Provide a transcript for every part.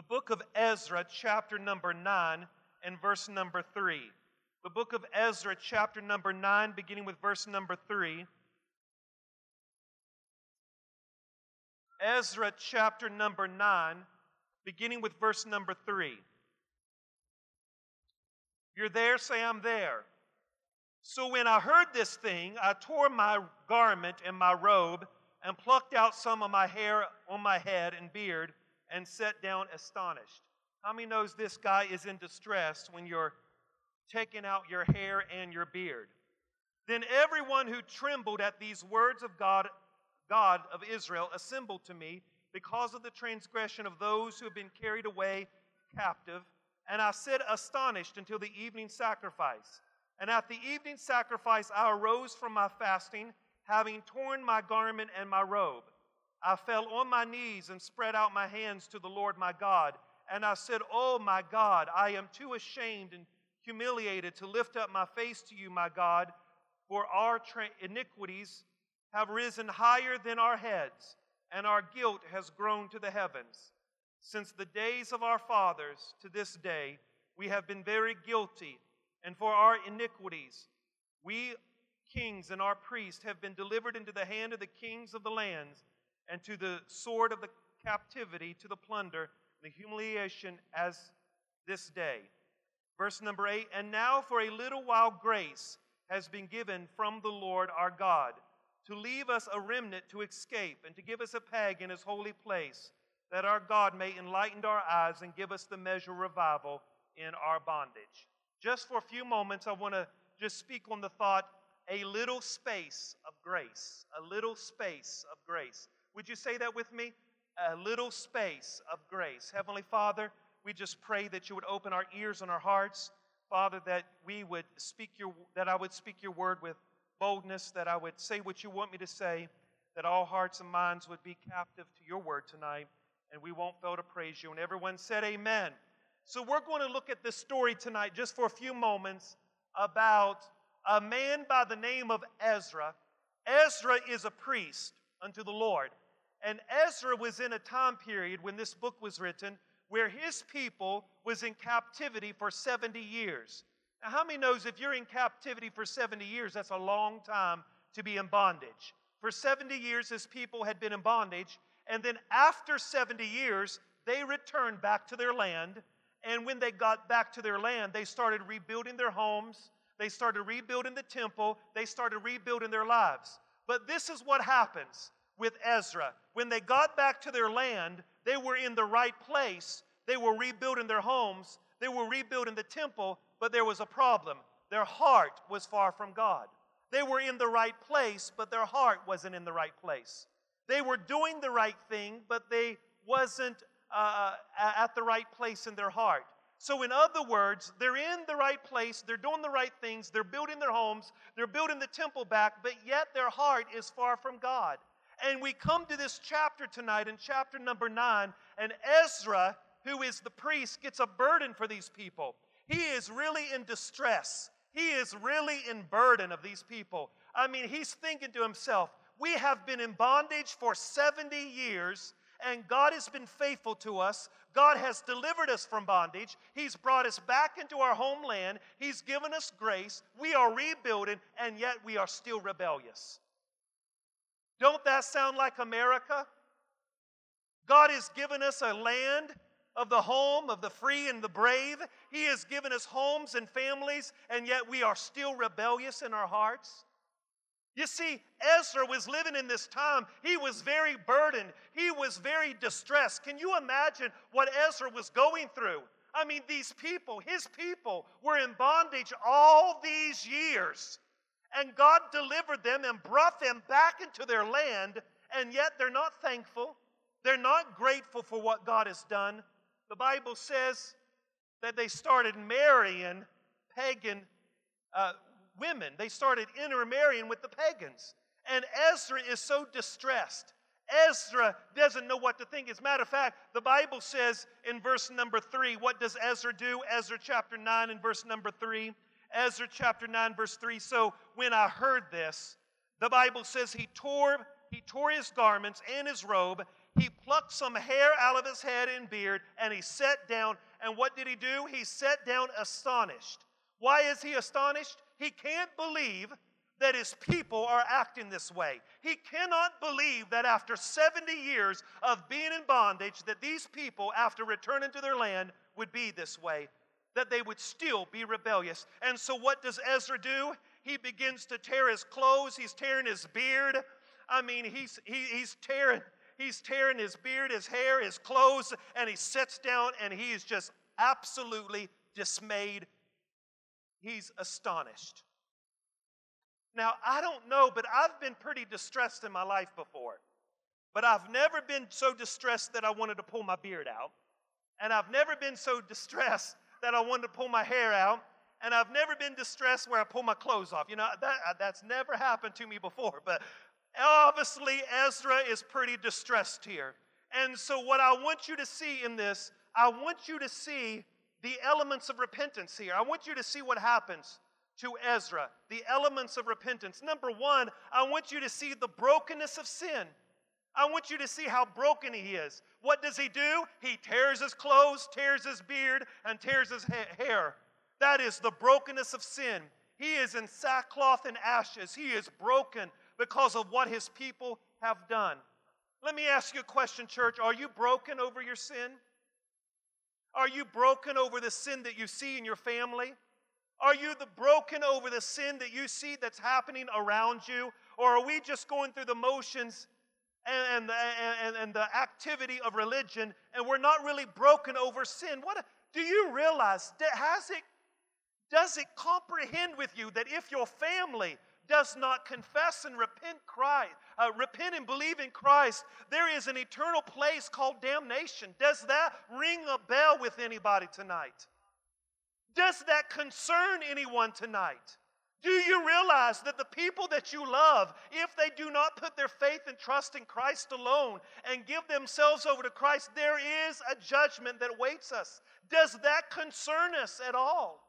the book of Ezra, chapter number 9, and verse number 3. The book of Ezra, chapter number 9, beginning with verse number 3. Ezra, chapter number 9, beginning with verse number 3. You're there, say, I'm there. So when I heard this thing, I tore my garment and my robe and plucked out some of my hair on my head and beard and sat down astonished. How many knows this guy is in distress when you're taking out your hair and your beard? Then everyone who trembled at these words of God, God of Israel, assembled to me because of the transgression of those who have been carried away captive. And I sat astonished until the evening sacrifice. And at the evening sacrifice, I arose from my fasting, having torn my garment and my robe. I fell on my knees and spread out my hands to the Lord my God. And I said, Oh my God, I am too ashamed and humiliated to lift up my face to you, my God, for our tra- iniquities have risen higher than our heads, and our guilt has grown to the heavens. Since the days of our fathers to this day, we have been very guilty, and for our iniquities, we kings and our priests have been delivered into the hand of the kings of the lands and to the sword of the captivity, to the plunder, and the humiliation as this day. Verse number eight, and now for a little while grace has been given from the Lord our God to leave us a remnant to escape and to give us a peg in his holy place, that our God may enlighten our eyes and give us the measure of revival in our bondage. Just for a few moments, I want to just speak on the thought a little space of grace. A little space of grace. Would you say that with me? A little space of grace. Heavenly Father, we just pray that you would open our ears and our hearts. Father, that we would speak your that I would speak your word with boldness, that I would say what you want me to say, that all hearts and minds would be captive to your word tonight, and we won't fail to praise you. And everyone said, Amen. So we're going to look at this story tonight just for a few moments about a man by the name of Ezra. Ezra is a priest unto the Lord. And Ezra was in a time period when this book was written where his people was in captivity for 70 years. Now, how many knows if you're in captivity for 70 years, that's a long time to be in bondage? For 70 years, his people had been in bondage, and then after 70 years, they returned back to their land. And when they got back to their land, they started rebuilding their homes, they started rebuilding the temple, they started rebuilding their lives. But this is what happens with Ezra. When they got back to their land, they were in the right place. They were rebuilding their homes, they were rebuilding the temple, but there was a problem. Their heart was far from God. They were in the right place, but their heart wasn't in the right place. They were doing the right thing, but they wasn't uh, at the right place in their heart. So, in other words, they're in the right place, they're doing the right things, they're building their homes, they're building the temple back, but yet their heart is far from God. And we come to this chapter tonight, in chapter number nine, and Ezra, who is the priest, gets a burden for these people. He is really in distress. He is really in burden of these people. I mean, he's thinking to himself, we have been in bondage for 70 years, and God has been faithful to us. God has delivered us from bondage. He's brought us back into our homeland. He's given us grace. We are rebuilding, and yet we are still rebellious. Don't that sound like America? God has given us a land of the home of the free and the brave. He has given us homes and families, and yet we are still rebellious in our hearts. You see, Ezra was living in this time. He was very burdened. He was very distressed. Can you imagine what Ezra was going through? I mean, these people, his people, were in bondage all these years. And God delivered them and brought them back into their land, and yet they're not thankful. They're not grateful for what God has done. The Bible says that they started marrying pagan uh, women, they started intermarrying with the pagans. And Ezra is so distressed. Ezra doesn't know what to think. As a matter of fact, the Bible says in verse number three, what does Ezra do? Ezra chapter 9 and verse number 3. Ezra chapter 9, verse 3. So when I heard this, the Bible says he tore, he tore his garments and his robe. he plucked some hair out of his head and beard, and he sat down. And what did he do? He sat down astonished. Why is he astonished? He can't believe that his people are acting this way. He cannot believe that after 70 years of being in bondage that these people after returning to their land would be this way, that they would still be rebellious. And so what does Ezra do? He begins to tear his clothes, he's tearing his beard. I mean, he's he, he's tearing he's tearing his beard, his hair, his clothes, and he sits down and he is just absolutely dismayed. He's astonished. Now, I don't know, but I've been pretty distressed in my life before. But I've never been so distressed that I wanted to pull my beard out. And I've never been so distressed that I wanted to pull my hair out. And I've never been distressed where I pull my clothes off. You know, that, uh, that's never happened to me before. But obviously, Ezra is pretty distressed here. And so, what I want you to see in this, I want you to see the elements of repentance here. I want you to see what happens to Ezra, the elements of repentance. Number one, I want you to see the brokenness of sin. I want you to see how broken he is. What does he do? He tears his clothes, tears his beard, and tears his ha- hair. That is the brokenness of sin. He is in sackcloth and ashes. He is broken because of what his people have done. Let me ask you a question, church. Are you broken over your sin? Are you broken over the sin that you see in your family? Are you the broken over the sin that you see that's happening around you? Or are we just going through the motions and, and, the, and, and the activity of religion and we're not really broken over sin? What do you realize? Has it, does it comprehend with you that if your family does not confess and repent Christ, uh, repent and believe in Christ, there is an eternal place called damnation. Does that ring a bell with anybody tonight? Does that concern anyone tonight? Do you realize that the people that you love, if they do not put their faith and trust in Christ alone and give themselves over to Christ, there is a judgment that awaits us? Does that concern us at all?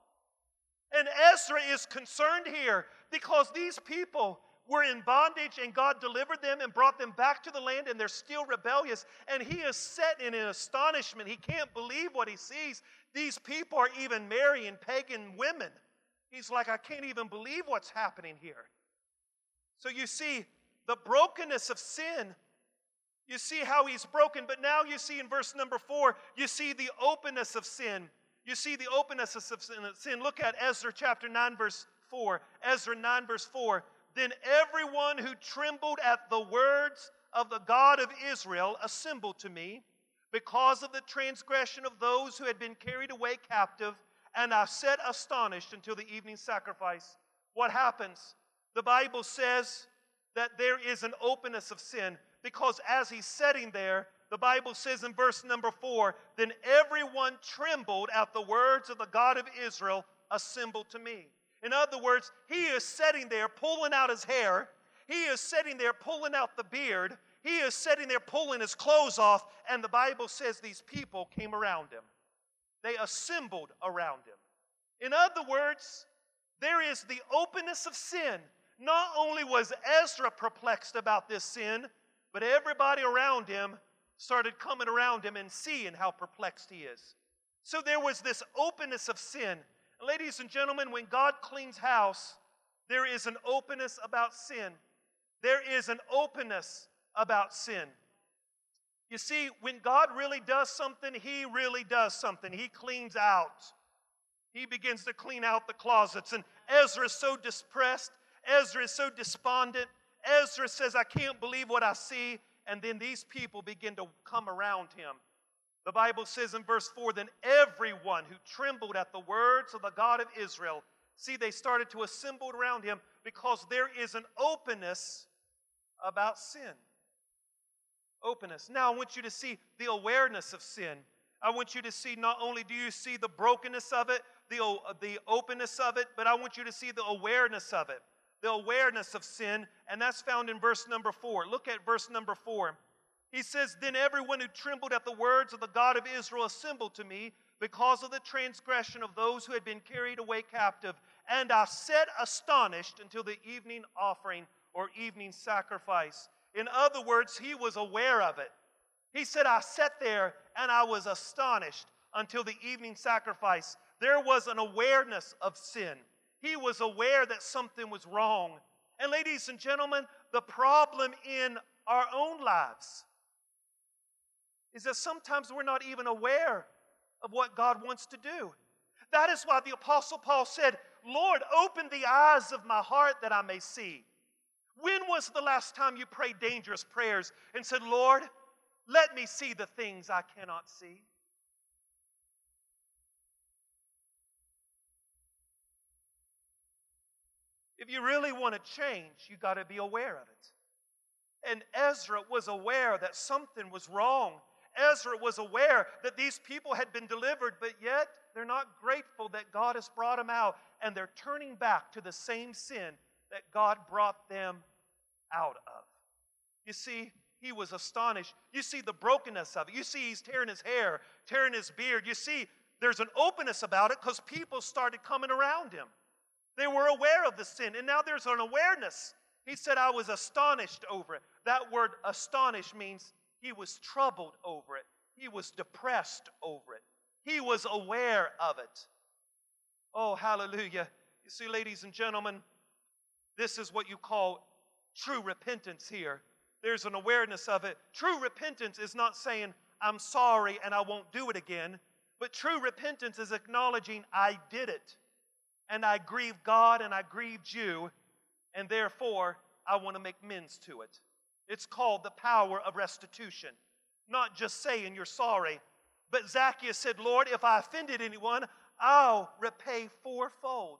And Ezra is concerned here because these people were in bondage and God delivered them and brought them back to the land and they're still rebellious. And he is set in an astonishment. He can't believe what he sees. These people are even marrying pagan women. He's like, I can't even believe what's happening here. So you see the brokenness of sin. You see how he's broken, but now you see in verse number four, you see the openness of sin. You see the openness of sin. Look at Ezra chapter 9, verse 4. Ezra 9, verse 4. Then everyone who trembled at the words of the God of Israel assembled to me because of the transgression of those who had been carried away captive, and I sat astonished until the evening sacrifice. What happens? The Bible says that there is an openness of sin because as he's sitting there, the Bible says in verse number four, then everyone trembled at the words of the God of Israel assembled to me. In other words, he is sitting there pulling out his hair, he is sitting there pulling out the beard, he is sitting there pulling his clothes off, and the Bible says these people came around him. They assembled around him. In other words, there is the openness of sin. Not only was Ezra perplexed about this sin, but everybody around him started coming around him and seeing how perplexed he is. So there was this openness of sin. Ladies and gentlemen, when God cleans house, there is an openness about sin. There is an openness about sin. You see, when God really does something, He really does something. He cleans out. He begins to clean out the closets. And Ezra is so depressed. Ezra is so despondent. Ezra says, I can't believe what I see. And then these people begin to come around him. The Bible says in verse 4 Then everyone who trembled at the words of the God of Israel, see, they started to assemble around him because there is an openness about sin openness. Now, I want you to see the awareness of sin. I want you to see not only do you see the brokenness of it, the, the openness of it, but I want you to see the awareness of it, the awareness of sin, and that's found in verse number four. Look at verse number four. He says, Then everyone who trembled at the words of the God of Israel assembled to me because of the transgression of those who had been carried away captive. And I sat astonished until the evening offering or evening sacrifice. In other words, he was aware of it. He said, I sat there and I was astonished until the evening sacrifice. There was an awareness of sin. He was aware that something was wrong. And, ladies and gentlemen, the problem in our own lives is that sometimes we're not even aware of what God wants to do. That is why the Apostle Paul said, Lord, open the eyes of my heart that I may see. When was the last time you prayed dangerous prayers and said, Lord, let me see the things I cannot see? If you really want to change, you got to be aware of it. And Ezra was aware that something was wrong. Ezra was aware that these people had been delivered, but yet they're not grateful that God has brought them out, and they're turning back to the same sin that God brought them out of. You see, he was astonished. You see the brokenness of it. You see he's tearing his hair, tearing his beard. You see there's an openness about it because people started coming around him. They were aware of the sin, and now there's an awareness. He said, I was astonished over it. That word astonished means he was troubled over it, he was depressed over it, he was aware of it. Oh, hallelujah. You see, ladies and gentlemen, this is what you call true repentance here. There's an awareness of it. True repentance is not saying, I'm sorry and I won't do it again, but true repentance is acknowledging, I did it and I grieved God and I grieved you, and therefore I want to make amends to it. It's called the power of restitution. Not just saying you're sorry, but Zacchaeus said, Lord, if I offended anyone, I'll repay fourfold.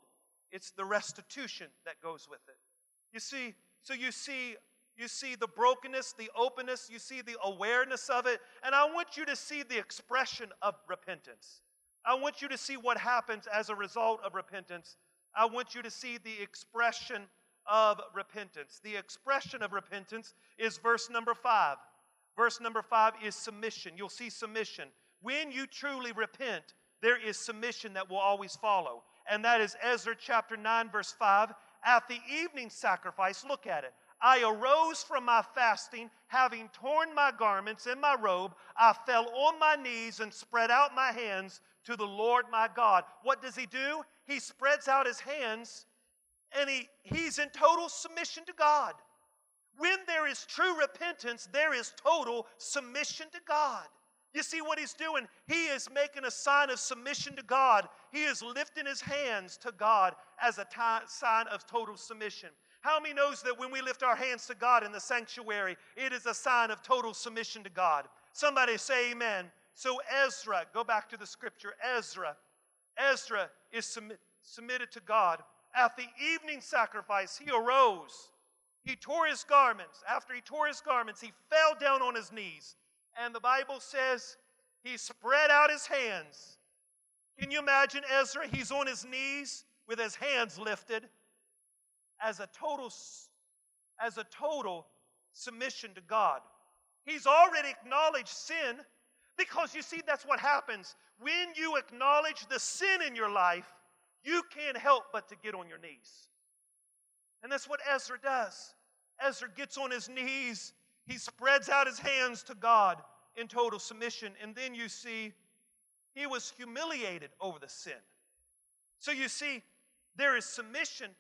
It's the restitution that goes with it. You see, so you see, you see the brokenness, the openness, you see the awareness of it, and I want you to see the expression of repentance. I want you to see what happens as a result of repentance. I want you to see the expression of repentance. The expression of repentance is verse number five. Verse number five is submission. You'll see submission. When you truly repent, there is submission that will always follow. And that is Ezra chapter 9, verse 5. At the evening sacrifice, look at it. I arose from my fasting, having torn my garments and my robe. I fell on my knees and spread out my hands to the Lord my God. What does he do? He spreads out his hands and he, he's in total submission to God. When there is true repentance, there is total submission to God. You see what he's doing? He is making a sign of submission to God. He is lifting his hands to God as a t- sign of total submission. How many knows that when we lift our hands to God in the sanctuary, it is a sign of total submission to God? Somebody say amen. So Ezra, go back to the scripture, Ezra. Ezra is submit, submitted to God. At the evening sacrifice, he arose. He tore his garments. After he tore his garments, he fell down on his knees. And the Bible says he spread out his hands. Can you imagine Ezra? He's on his knees with his hands lifted as a total as a total submission to God. He's already acknowledged sin because you see that's what happens when you acknowledge the sin in your life, you can't help but to get on your knees. And that's what Ezra does. Ezra gets on his knees, he spreads out his hands to God in total submission, and then you see he was humiliated over the sin. So you see, there is submission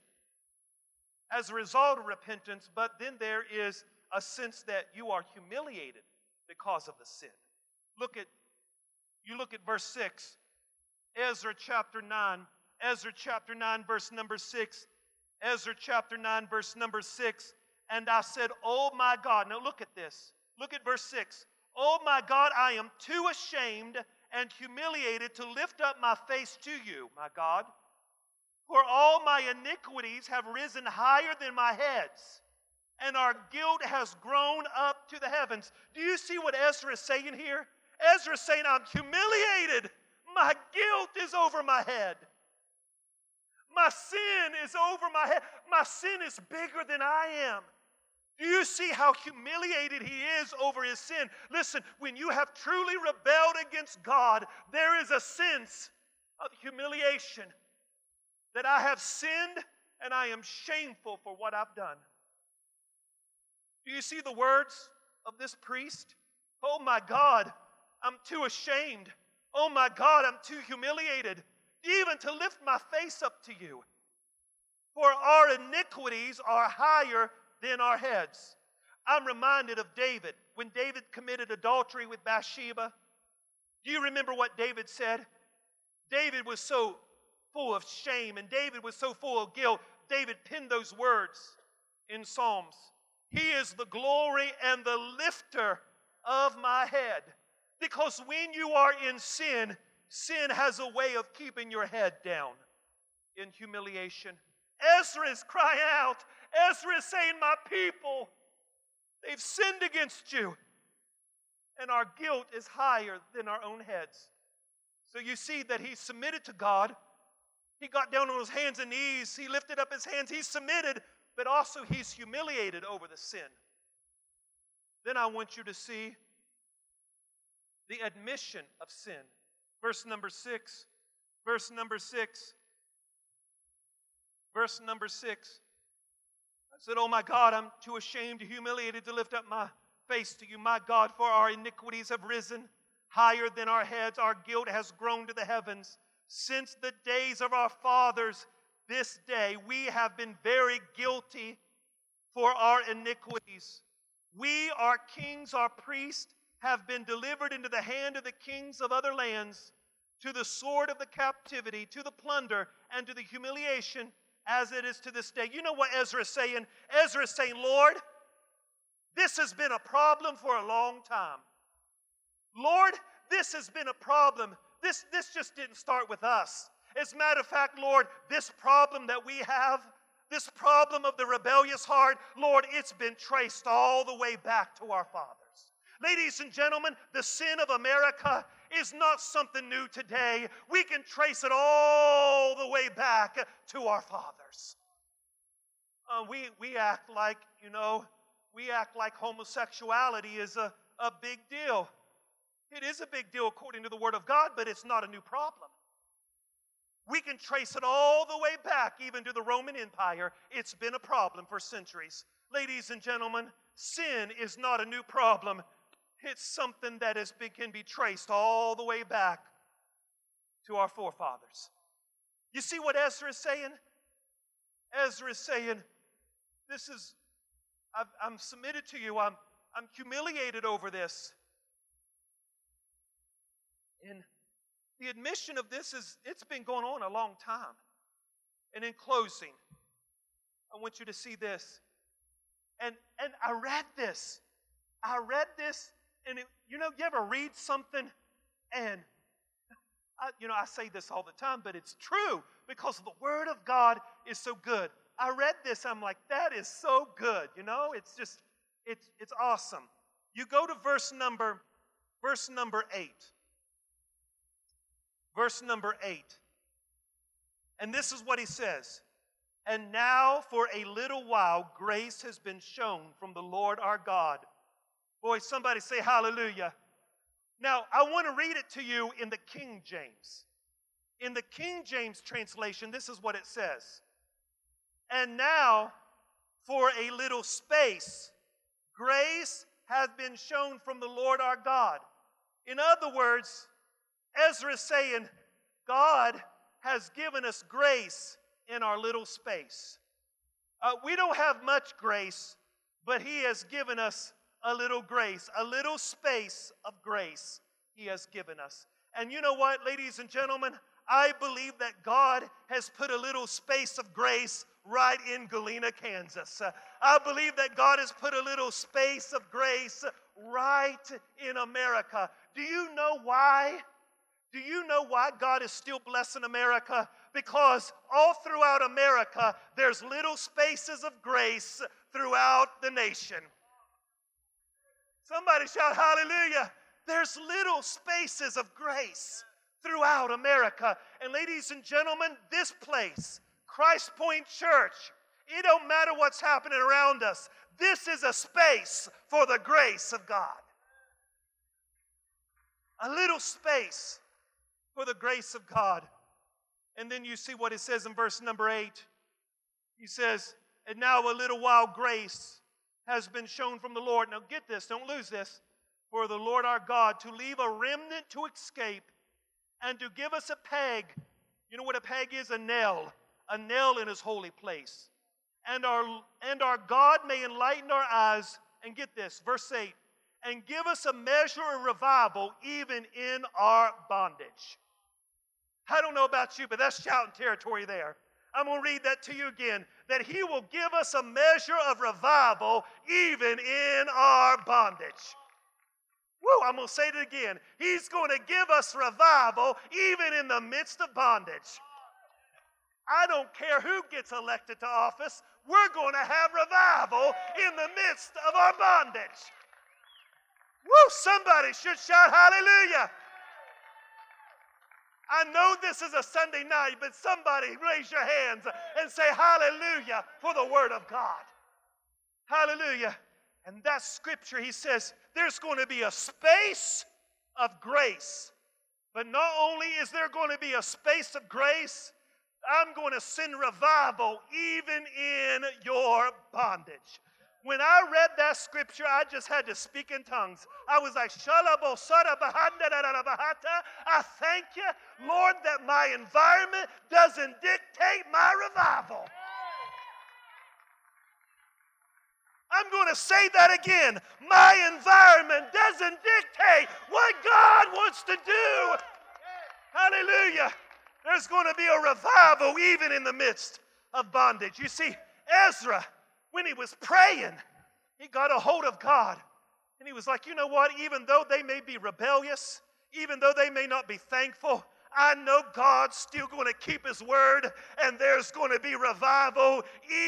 as a result of repentance, but then there is a sense that you are humiliated because of the sin. Look at you look at verse 6. Ezra chapter 9. Ezra chapter 9 verse number 6. Ezra chapter 9 verse number 6. And I said, "Oh my God." Now look at this. Look at verse 6. "Oh my God, I am too ashamed and humiliated to lift up my face to you, my God." For all my iniquities have risen higher than my heads, and our guilt has grown up to the heavens. Do you see what Ezra is saying here? Ezra is saying, I'm humiliated. My guilt is over my head. My sin is over my head. My sin is bigger than I am. Do you see how humiliated he is over his sin? Listen, when you have truly rebelled against God, there is a sense of humiliation that I have sinned and I am shameful for what I've done. Do you see the words of this priest? Oh my God, I'm too ashamed. Oh my God, I'm too humiliated even to lift my face up to you. For our iniquities are higher than our heads. I'm reminded of David when David committed adultery with Bathsheba. Do you remember what David said? David was so full of shame and David was so full of guilt. David penned those words in Psalms. He is the glory and the lifter of my head. Because when you are in sin, sin has a way of keeping your head down in humiliation. Ezra is crying out. Ezra is saying, My people, they've sinned against you. And our guilt is higher than our own heads. So you see that he submitted to God. He got down on his hands and knees. He lifted up his hands. He submitted, but also he's humiliated over the sin. Then I want you to see the admission of sin. Verse number six. Verse number six. Verse number six. I said, Oh my God, I'm too ashamed, humiliated to lift up my face to you. My God, for our iniquities have risen higher than our heads. Our guilt has grown to the heavens. Since the days of our fathers, this day we have been very guilty for our iniquities. We, our kings, our priests, have been delivered into the hand of the kings of other lands, to the sword of the captivity, to the plunder, and to the humiliation, as it is to this day. You know what Ezra is saying? Ezra is saying, Lord, this has been a problem for a long time. Lord, this has been a problem. This, this just didn't start with us. As a matter of fact, Lord, this problem that we have, this problem of the rebellious heart, Lord, it's been traced all the way back to our fathers. Ladies and gentlemen, the sin of America is not something new today. We can trace it all the way back to our fathers. Uh, we, we act like, you know, we act like homosexuality is a, a big deal. It is a big deal according to the Word of God, but it's not a new problem. We can trace it all the way back, even to the Roman Empire. It's been a problem for centuries. Ladies and gentlemen, sin is not a new problem. It's something that been, can be traced all the way back to our forefathers. You see what Ezra is saying? Ezra is saying, This is, i am submitted to you, I'm, I'm humiliated over this. And the admission of this is, it's been going on a long time. And in closing, I want you to see this. And, and I read this. I read this and it, you know, you ever read something and I, you know, I say this all the time, but it's true because the Word of God is so good. I read this, I'm like, that is so good. You know, it's just, it's it's awesome. You go to verse number, verse number eight. Verse number eight. And this is what he says. And now, for a little while, grace has been shown from the Lord our God Boy, somebody say hallelujah. Now, I want to read it to you in the King James. In the King James translation, this is what it says. And now, for a little space, grace has been shown from the Lord our God. In other words, Ezra is saying, God has given us grace in our little space. Uh, we don't have much grace, but He has given us a little grace, a little space of grace He has given us. And you know what, ladies and gentlemen? I believe that God has put a little space of grace right in Galena, Kansas. I believe that God has put a little space of grace right in America. Do you know why? Do you know why God is still blessing America? Because all throughout America, there's little spaces of grace throughout the nation. Somebody shout hallelujah. There's little spaces of grace throughout America. And ladies and gentlemen, this place, Christ Point Church, it don't matter what's happening around us. This is a space for the grace of God. A little space for the grace of God. And then you see what it says in verse number 8. He says, And now a little while grace has been shown from the Lord. Now, get this, don't lose this. for the Lord our God to leave a remnant to escape and to give us a peg. You know what a peg is? A nail. A nail in his holy place. And our, and our God may enlighten our eyes. And get this, verse 8 and give us a measure of revival even in our bondage. I don't know about you, but that's shouting territory there. I'm going to read that to you again that He will give us a measure of revival even in our bondage. Woo, I'm going to say it again. He's going to give us revival even in the midst of bondage. I don't care who gets elected to office, we're going to have revival in the midst of our bondage. Woo, somebody should shout hallelujah. I know this is a Sunday night, but somebody raise your hands and say hallelujah for the word of God. Hallelujah. And that scripture, he says, there's going to be a space of grace. But not only is there going to be a space of grace, I'm going to send revival even in your bondage. When I read that scripture, I just had to speak in tongues. I was like, "Shalabosara bahanda darabahata." I thank you, Lord, that my environment doesn't dictate my revival. I'm going to say that again. My environment doesn't dictate what God wants to do. Hallelujah. There's going to be a revival even in the midst of bondage. You see, Ezra when he was praying, he got a hold of God. And he was like, you know what? Even though they may be rebellious, even though they may not be thankful, I know God's still going to keep His word, and there's going to be revival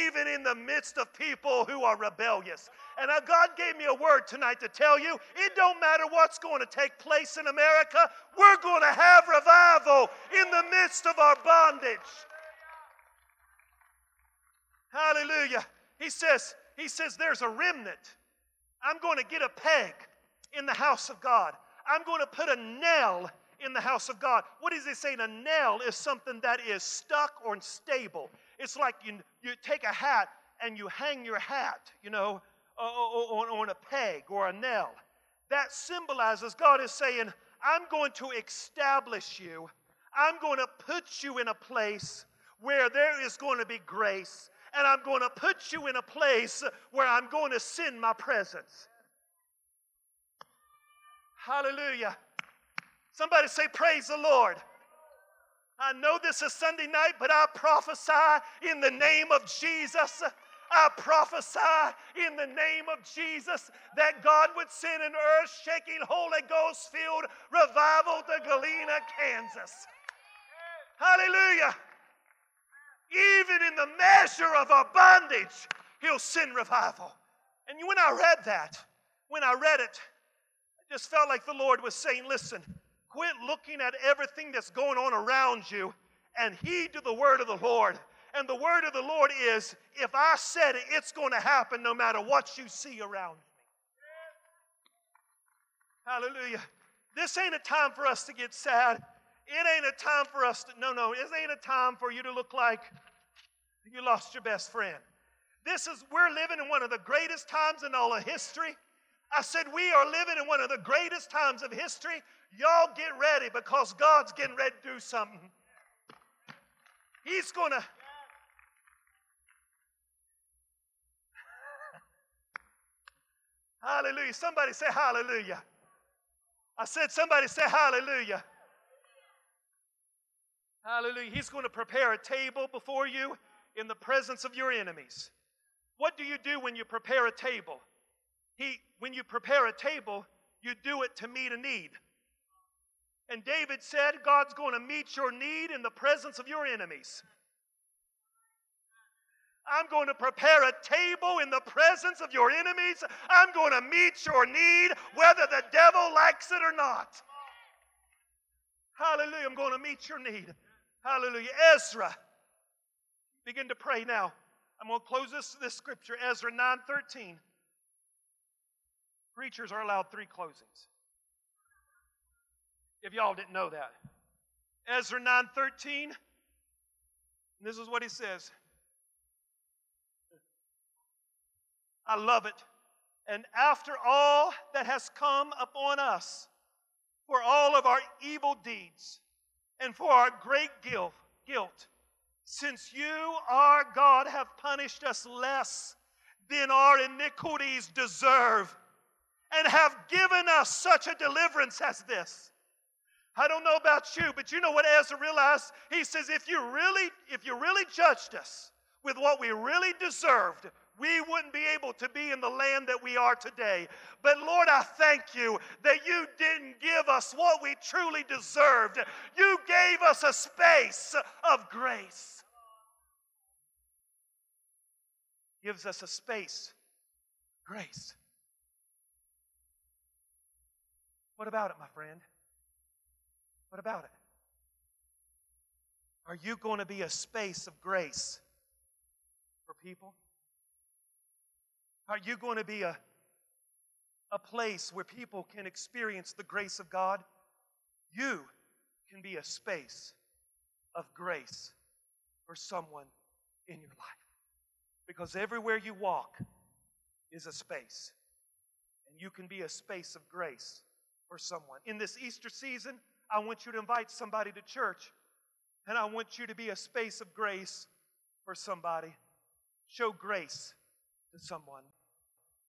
even in the midst of people who are rebellious. And God gave me a word tonight to tell you it don't matter what's going to take place in America, we're going to have revival in the midst of our bondage. Hallelujah. He says, he says, there's a remnant. I'm going to get a peg in the house of God. I'm going to put a nail in the house of God. What is he saying? A nail is something that is stuck or unstable. It's like you, you take a hat and you hang your hat, you know, on, on a peg or a nail. That symbolizes God is saying, I'm going to establish you. I'm going to put you in a place where there is going to be grace and I'm going to put you in a place where I'm going to send my presence. Hallelujah. Somebody say, Praise the Lord. I know this is Sunday night, but I prophesy in the name of Jesus. I prophesy in the name of Jesus that God would send an earth shaking, Holy Ghost filled revival to Galena, Kansas. Hallelujah. Even in the measure of our bondage, He'll send revival. And when I read that, when I read it, I just felt like the Lord was saying, listen, quit looking at everything that's going on around you and heed to the word of the Lord. And the word of the Lord is if I said it, it's going to happen no matter what you see around me. Hallelujah. This ain't a time for us to get sad. It ain't a time for us to, no, no, this ain't a time for you to look like you lost your best friend. This is, we're living in one of the greatest times in all of history. I said, we are living in one of the greatest times of history. Y'all get ready because God's getting ready to do something. He's going to. Hallelujah. Somebody say hallelujah. I said, somebody say hallelujah. Hallelujah. He's going to prepare a table before you in the presence of your enemies. What do you do when you prepare a table? He, when you prepare a table, you do it to meet a need. And David said, God's going to meet your need in the presence of your enemies. I'm going to prepare a table in the presence of your enemies. I'm going to meet your need, whether the devil likes it or not. Hallelujah. I'm going to meet your need. Hallelujah. Ezra. Begin to pray now. I'm going to close this, this scripture, Ezra 9:13. Preachers are allowed three closings. If y'all didn't know that. Ezra 9:13. and This is what he says. I love it. And after all that has come upon us, for all of our evil deeds, and for our great guilt, guilt, since you, our God, have punished us less than our iniquities deserve, and have given us such a deliverance as this. I don't know about you, but you know what Ezra realized? He says, if you really, if you really judged us with what we really deserved, we wouldn't be able to be in the land that we are today. But Lord, I thank you that you didn't give us what we truly deserved. You gave us a space of grace. Gives us a space. Grace. What about it, my friend? What about it? Are you going to be a space of grace for people? Are you going to be a, a place where people can experience the grace of God? You can be a space of grace for someone in your life. Because everywhere you walk is a space. And you can be a space of grace for someone. In this Easter season, I want you to invite somebody to church. And I want you to be a space of grace for somebody. Show grace someone.